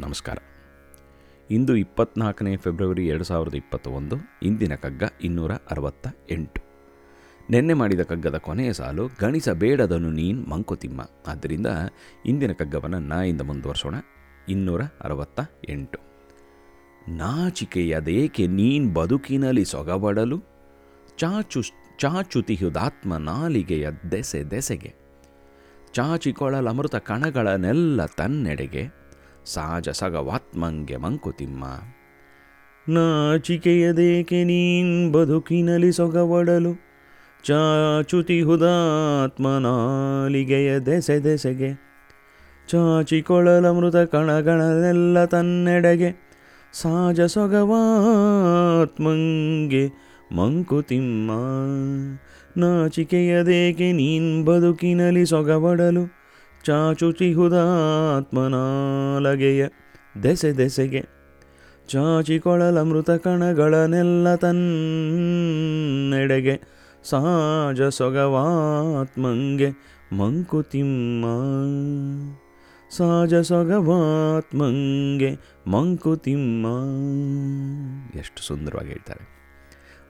ನಮಸ್ಕಾರ. ಇಂದು ಇಪ್ಪತ್ನಾಲ್ಕನೇ ಫೆಬ್ರವರಿ ಎರಡು ಸಾವಿರದ ಇಪ್ಪತ್ತ ಇಂದಿನ ಕಗ್ಗ ಇನ್ನೂರ ಅರವತ್ತ ಎಂಟು. ನೆನ್ನೆ ಮಾಡಿದ ಕಗ್ಗದ ಕೊನೆಯ ಸಾಲು ಗಣಿಸಬೇಡದನು ನೀನ್ ಮಂಕುತಿಮ್ಮ. ಆದ್ದರಿಂದ ಇಂದಿನ ಕಗ್ಗವನ್ನು ನಾಯಿಂದ ಮುಂದುವರ್ಸೋಣ. ಇನ್ನೂರ ಅರವತ್ತ ಎಂಟು. ನಾಚಿಕೆಯದೇಕೆ ನೀನ್ ಬದುಕಿನಲ್ಲಿ ಸೊಗಬಡಲು? ಚಾಚು, ಚಾಚುತಿಹುದಾತ್ಮ ನಾಲಿಗೆಯ ದೆಸೆ ದೆಸೆಗೆ. ಚಾಚಿಕೊಳ್ಳಲಮೃತ ಕಣಗಳನ್ನೆಲ್ಲ ತನ್ನೆಡೆಗೆ. ಸಹಜ ಸಗವಾತ್ಮಂಗೆ ಮಂಕುತಿಮ್ಮ ನಾಚಿಕೆಯದೇಕೆ ನೀನ್ ಬದುಕಿನಲ್ಲಿ ಸೊಗವಡಲು? ಚಾಚುತಿಹುದಾತ್ಮನಾಲಿಗೆಯ ದೆಸೆ ದೆಸೆಗೆ. ಚಾಚಿಕೊಳ್ಳಲಮೃತ ಕಣಗಳೆಲ್ಲ ತನ್ನೆಡೆಗೆ. ಸಹಜ ಸೊಗವಾತ್ಮಂಗೆ ಮಂಕುತಿಮ್ಮ ನಾಚಿಕೆಯದೇಕೆ ನೀನ್ ಬದುಕಿನಲ್ಲಿ ಸೊಗಬಡಲು ಚಾಚುಚಿಹುದಾತ್ಮನಾಲಗೆಯ ದೆಸೆ ದೆಸೆಗೆ ಚಾಚಿಕೊಳ್ಳಲಮೃತ ಕಣಗಳನೆಲ್ಲ ತನ್ನೆಡೆಗೆ ಸಹಜ ಸೊಗವಾತ್ಮಂಗೆ ಮಂಕುತಿಮ್ಮ. ಸಹಜ ಸೊಗವಾತ್ಮಂಗೆ ಮಂಕುತಿಮ್ಮ. ಎಷ್ಟು ಸುಂದರವಾಗಿ ಹೇಳ್ತಾರೆ.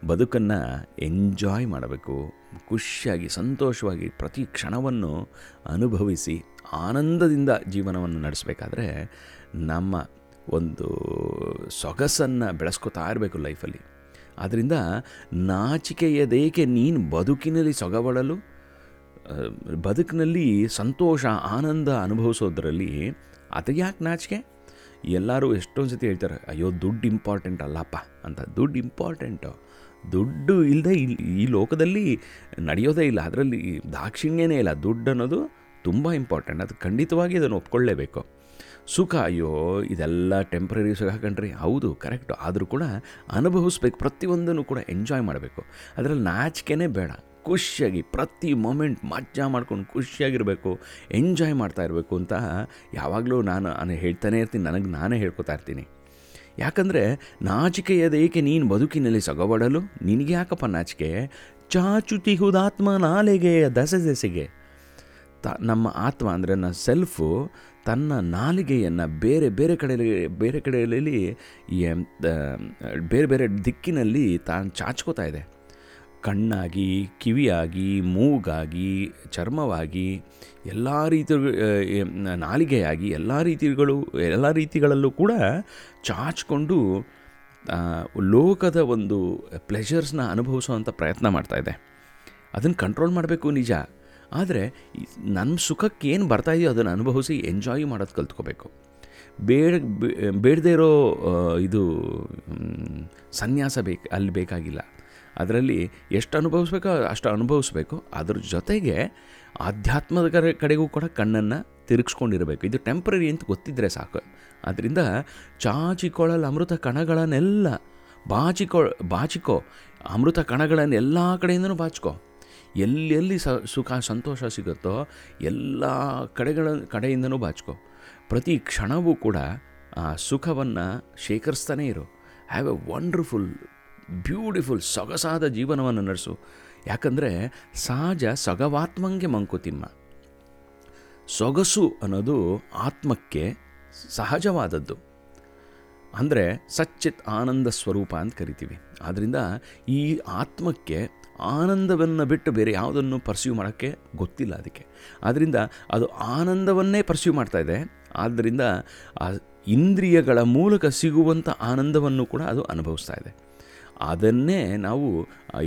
ಬದುಕನ್ನು ಎಂಜಾಯ್ ಮಾಡಬೇಕು, ಖುಷಿಯಾಗಿ, ಸಂತೋಷವಾಗಿ ಪ್ರತಿ ಕ್ಷಣವನ್ನು ಅನುಭವಿಸಿ, ಆನಂದದಿಂದ ಜೀವನವನ್ನು ನಡೆಸಬೇಕಾದ್ರೆ ನಮ್ಮ ಒಂದು ಸೊಗಸನ್ನು ಬೆಳೆಸ್ಕೊತಾ ಇರಬೇಕು ಲೈಫಲ್ಲಿ ಆದ್ದರಿಂದ ನಾಚಿಕೆಯದೇಕೆ ನೀನು ಬದುಕಿನಲ್ಲಿ ಸೊಗಬಡಲು ಬದುಕಿನಲ್ಲಿ ಸಂತೋಷ, ಆನಂದ ಅನುಭವಿಸೋದ್ರಲ್ಲಿ ಅದು ಯಾಕೆ ನಾಚಿಕೆ? ಎಲ್ಲರೂ ಎಷ್ಟೊಂದು ಸತಿ ಹೇಳ್ತಾರೆ, ಅಯ್ಯೋ, ದುಡ್ಡು ಇಂಪಾರ್ಟೆಂಟ್ ಅಲ್ಲಪ್ಪ ಅಂತ. ದುಡ್ಡು ಇಂಪಾರ್ಟೆಂಟು ದುಡ್ಡು ಇಲ್ಲದೆ ಈ ಲೋಕದಲ್ಲಿ ನಡೆಯೋದೇ ಇಲ್ಲ. ಅದರಲ್ಲಿ ದಾಕ್ಷಿಣ್ಯನೇ ಇಲ್ಲ. ದುಡ್ಡು ಅನ್ನೋದು ತುಂಬ ಇಂಪಾರ್ಟೆಂಟ್ ಅದು ಖಂಡಿತವಾಗಿ ಅದನ್ನು ಒಪ್ಕೊಳ್ಳೇಬೇಕು. ಸುಖ, ಅಯ್ಯೋ, ಇದೆಲ್ಲ ಟೆಂಪ್ರರಿ ಸುಖ ಕಣ್ರಿ. ಹೌದು ಕರೆಕ್ಟು ಆದರೂ ಕೂಡ ಅನುಭವಿಸ್ಬೇಕು. ಪ್ರತಿಯೊಂದನ್ನು ಕೂಡ ಎಂಜಾಯ್ ಮಾಡಬೇಕು. ಅದರಲ್ಲಿ ನಾಚಿಕೆನೇ ಬೇಡ. ಖುಷಿಯಾಗಿ, ಪ್ರತಿ ಮೊಮೆಂಟ್ ಮಜ್ಜಾ ಮಾಡ್ಕೊಂಡು ಖುಷಿಯಾಗಿರಬೇಕು. ಎಂಜಾಯ್ ಮಾಡ್ತಾ ಇರಬೇಕು ಅಂತ ಯಾವಾಗಲೂ ನಾನು ನಾನು ಹೇಳ್ತಾನೆ ಇರ್ತೀನಿ. ನನಗೆ ನಾನೇ ಹೇಳ್ಕೊತಾ ಇರ್ತೀನಿ. ಯಾಕಂದರೆ ನಾಚಿಕೆಯದೇಕೆ ನೀನು ಬದುಕಿನಲ್ಲಿ ಸಗಬಡಲು? ನಿನಗೆ ಯಾಕಪ್ಪ ನಾಚಿಕೆ? ಚಾಚುತಿಹುದಾತ್ಮ ನಾಲೆಗೆ, ದಸೆ ದೆಸೆಗೆ. ತ, ನಮ್ಮ ಆತ್ಮ ಅಂದರೆ ನನ್ನ ಸೆಲ್ಫು ತನ್ನ ನಾಲಿಗೆಯನ್ನು ಬೇರೆ ಬೇರೆ ಕಡೆಯಲ್ಲಿ ಬೇರೆ ಕಡೆಯಲ್ಲಿ ಬೇರೆ ಬೇರೆ ದಿಕ್ಕಿನಲ್ಲಿ ತಾನು ಚಾಚ್ಕೋತಾ ಇದೆ. ಕಣ್ಣಾಗಿ, ಕಿವಿಯಾಗಿ, ಮೂಗಾಗಿ, ಚರ್ಮವಾಗಿ, ಎಲ್ಲ ರೀತಿ ನಾಲಿಗೆಯಾಗಿ ಎಲ್ಲ ರೀತಿಗಳು, ಎಲ್ಲ ರೀತಿಗಳಲ್ಲೂ ಕೂಡ ಚಾಚಿಕೊಂಡು ಲೋಕದ ಒಂದು ಪ್ಲೆಷರ್ಸ್ನ ಅನುಭವಿಸುವಂಥ ಪ್ರಯತ್ನ ಮಾಡ್ತಾ ಇದೆ. ಅದನ್ನು ಕಂಟ್ರೋಲ್ ಮಾಡಬೇಕು ನಿಜ. ಆದರೆ ನನ್ನ ಸುಖಕ್ಕೆ ಏನು ಬರ್ತಾಯಿದೆಯೋ ಅದನ್ನು ಅನುಭವಿಸಿ ಎಂಜಾಯ್ ಮಾಡೋದು ಕಲ್ತ್ಕೋಬೇಕು. ಬೇಡ ಬೇಡದೇ ಇರೋ ಇದು ಸನ್ಯಾಸ ಬೇಕು, ಅಲ್ಲಿ ಬೇಕಾಗಿಲ್ಲ. ಅದರಲ್ಲಿ ಎಷ್ಟು ಅನುಭವಿಸ್ಬೇಕೋ ಅಷ್ಟು ಅನುಭವಿಸ್ಬೇಕು. ಅದ್ರ ಜೊತೆಗೆ ಆಧ್ಯಾತ್ಮದ ಕಡೆ ಕಡೆಗೂ ಕೂಡ ಕಣ್ಣನ್ನು ತಿರುಗಿಸ್ಕೊಂಡಿರಬೇಕು. ಇದು ಟೆಂಪ್ರರಿ ಅಂತ ಗೊತ್ತಿದ್ದರೆ ಸಾಕು. ಆದ್ದರಿಂದ ಚಾಚಿಕೊಳ್ಳಲು ಅಮೃತ ಕಣಗಳನ್ನೆಲ್ಲ ಬಾಚಿಕೊ, ಬಾಚಿಕೋ. ಅಮೃತ ಕಣಗಳನ್ನು ಎಲ್ಲ ಕಡೆಯಿಂದನೂ ಬಾಚಿಕೋ. ಎಲ್ಲೆಲ್ಲಿ ಸ, ಸುಖ, ಸಂತೋಷ ಸಿಗುತ್ತೋ ಎಲ್ಲ ಕಡೆಗಳ, ಕಡೆಯಿಂದನೂ ಬಾಚಿಕೋ. ಪ್ರತಿ ಕ್ಷಣವೂ ಕೂಡ ಆ ಸುಖವನ್ನು ಶೇಖರಿಸ್ತಾನೇ ಇರು. ಹ್ಯಾವ್ ಎ ವಂಡರ್ಫುಲ್ ಬ್ಯೂಟಿಫುಲ್ ಸೊಗಸಾದ ಜೀವನವನ್ನು ನಡೆಸು. ಯಾಕಂದರೆ ಸಹಜ ಸೊಗವಾತ್ಮಂಗೆ ಮಂಕುತಿಮ್ಮ ಸೊಗಸು ಅನ್ನೋದು ಆತ್ಮಕ್ಕೆ ಸಹಜವಾದದ್ದು. ಅಂದರೆ ಸಚ್ಚಿತ್ ಆನಂದ ಸ್ವರೂಪ ಅಂತ ಕರಿತೀವಿ. ಆದ್ದರಿಂದ ಈ ಆತ್ಮಕ್ಕೆ ಆನಂದವನ್ನು ಬಿಟ್ಟು ಬೇರೆ ಯಾವುದನ್ನು ಪರ್ಸ್ಯೂ ಮಾಡೋಕ್ಕೆ ಗೊತ್ತಿಲ್ಲ ಅದಕ್ಕೆ. ಆದ್ದರಿಂದ ಅದು ಆನಂದವನ್ನೇ ಪರ್ಸ್ಯೂ ಮಾಡ್ತಾ ಇದೆ. ಆದ್ದರಿಂದ ಆ ಇಂದ್ರಿಯಗಳ ಮೂಲಕ ಸಿಗುವಂಥ ಆನಂದವನ್ನು ಕೂಡ ಅದು ಅನುಭವಿಸ್ತಾ ಇದೆ. ಅದನ್ನೇ ನಾವು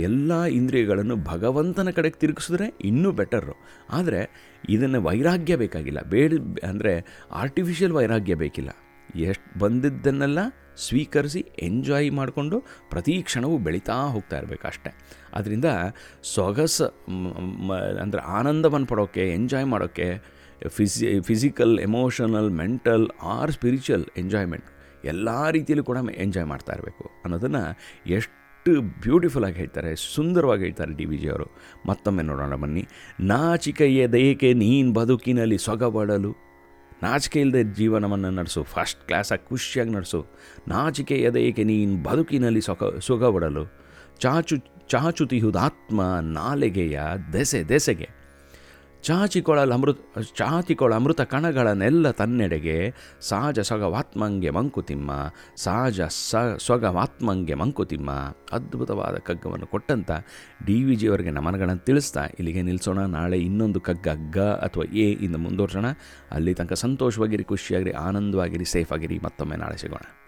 ಎಲ್ಲ ಇಂದ್ರಿಯಗಳನ್ನು ಭಗವಂತನ ಕಡೆಗೆ ತಿರುಗಿಸಿದ್ರೆ ಇನ್ನೂ ಬೆಟರು ಆದರೆ ಇದನ್ನು ವೈರಾಗ್ಯ ಬೇಕಾಗಿಲ್ಲ. ಬೇಡ, ಅಂದರೆ ಆರ್ಟಿಫಿಷಿಯಲ್ ವೈರಾಗ್ಯ ಬೇಕಿಲ್ಲ. ಎಷ್ಟು ಬಂದಿದ್ದನ್ನೆಲ್ಲ ಸ್ವೀಕರಿಸಿ ಎಂಜಾಯ್ ಮಾಡಿಕೊಂಡು ಪ್ರತಿ ಕ್ಷಣವೂ ಬೆಳೀತಾ ಹೋಗ್ತಾ ಇರಬೇಕು ಅಷ್ಟೇ. ಅದರಿಂದ ಸೊಗಸು ಅಂದರೆ ಆನಂದವನ್ನು ಪಡೋಕ್ಕೆ ಎಂಜಾಯ್ ಮಾಡೋಕ್ಕೆ fuzzy physical emotional mental or spiritual enjoyment ಎಲ್ಲ ರೀತಿಯಲ್ಲೂ ಕೂಡ ಎಂಜಾಯ್ ಮಾಡ್ತಾ ಇರಬೇಕು ಅನ್ನೋದನ್ನು ಎಷ್ಟು ಬ್ಯೂಟಿಫುಲ್ಲಾಗಿ ಹೇಳ್ತಾರೆ, ಸುಂದರವಾಗಿ ಹೇಳ್ತಾರೆ ಡಿ ವಿ ಜಿಯವರು ಮತ್ತೊಮ್ಮೆ ನೋಡೋಣ ಬನ್ನಿ. ನಾಚಿಕೆಯದೇಕೆ ನೀನು ಬದುಕಿನಲ್ಲಿ ಸೊಗಬಡಲು. ನಾಚಿಕೆ ಇಲ್ಲದೆ ಜೀವನವನ್ನು ನಡೆಸು ಫಸ್ಟ್ ಕ್ಲಾಸಾಗಿ ಖುಷಿಯಾಗಿ ನಡೆಸು. ನಾಚಿಕೆಯದೇಕೆ ನೀನು ಬದುಕಿನಲ್ಲಿ ಸೊಗ, ಸೊಗಬಡಲು. ಚಾಚು ಚಾಚುತಿಹುದಾತ್ಮ ನಾಲೆಗೆಯ ದೆಸೆ, ದೆಸೆಗೆ. ಚಾಚಿಕೊಳ್ಳಲು ಅಮೃತ, ಚಾಚಿಕೊಳ್ಳ ಅಮೃತ ಕಣಗಳನ್ನೆಲ್ಲ ತನ್ನೆಡೆಗೆ ಸಹಜ ಸೊಗವಾತ್ಮಂಗೆ ಮಂಕುತಿಮ್ಮ ಸಹಜ ಸ, ಸೊಗವಾತ್ಮಂಗೆ ಮಂಕುತಿಮ್ಮ ಅದ್ಭುತವಾದ ಕಗ್ಗವನ್ನು ಕೊಟ್ಟಂಥ ಡಿ ವಿ ಜಿಯವರಿಗೆ ನಮನಗಳನ್ನು ತಿಳಿಸ್ತಾ ಇಲ್ಲಿಗೆ ನಿಲ್ಲಿಸೋಣ ನಾಳೆ ಇನ್ನೊಂದು ಕಗ್ಗ ಗ ಅಥವಾ ಎ ಇಂದ ಮುಂದುವರ್ಸೋಣ. ಅಲ್ಲಿ ತನಕ ಸಂತೋಷವಾಗಿರಿ, ಖುಷಿಯಾಗಿರಿ, ಆನಂದವಾಗಿರಿ ಆಗಿರಿ ಮತ್ತೊಮ್ಮೆ ನಾಳೆ ಸಿಗೋಣ.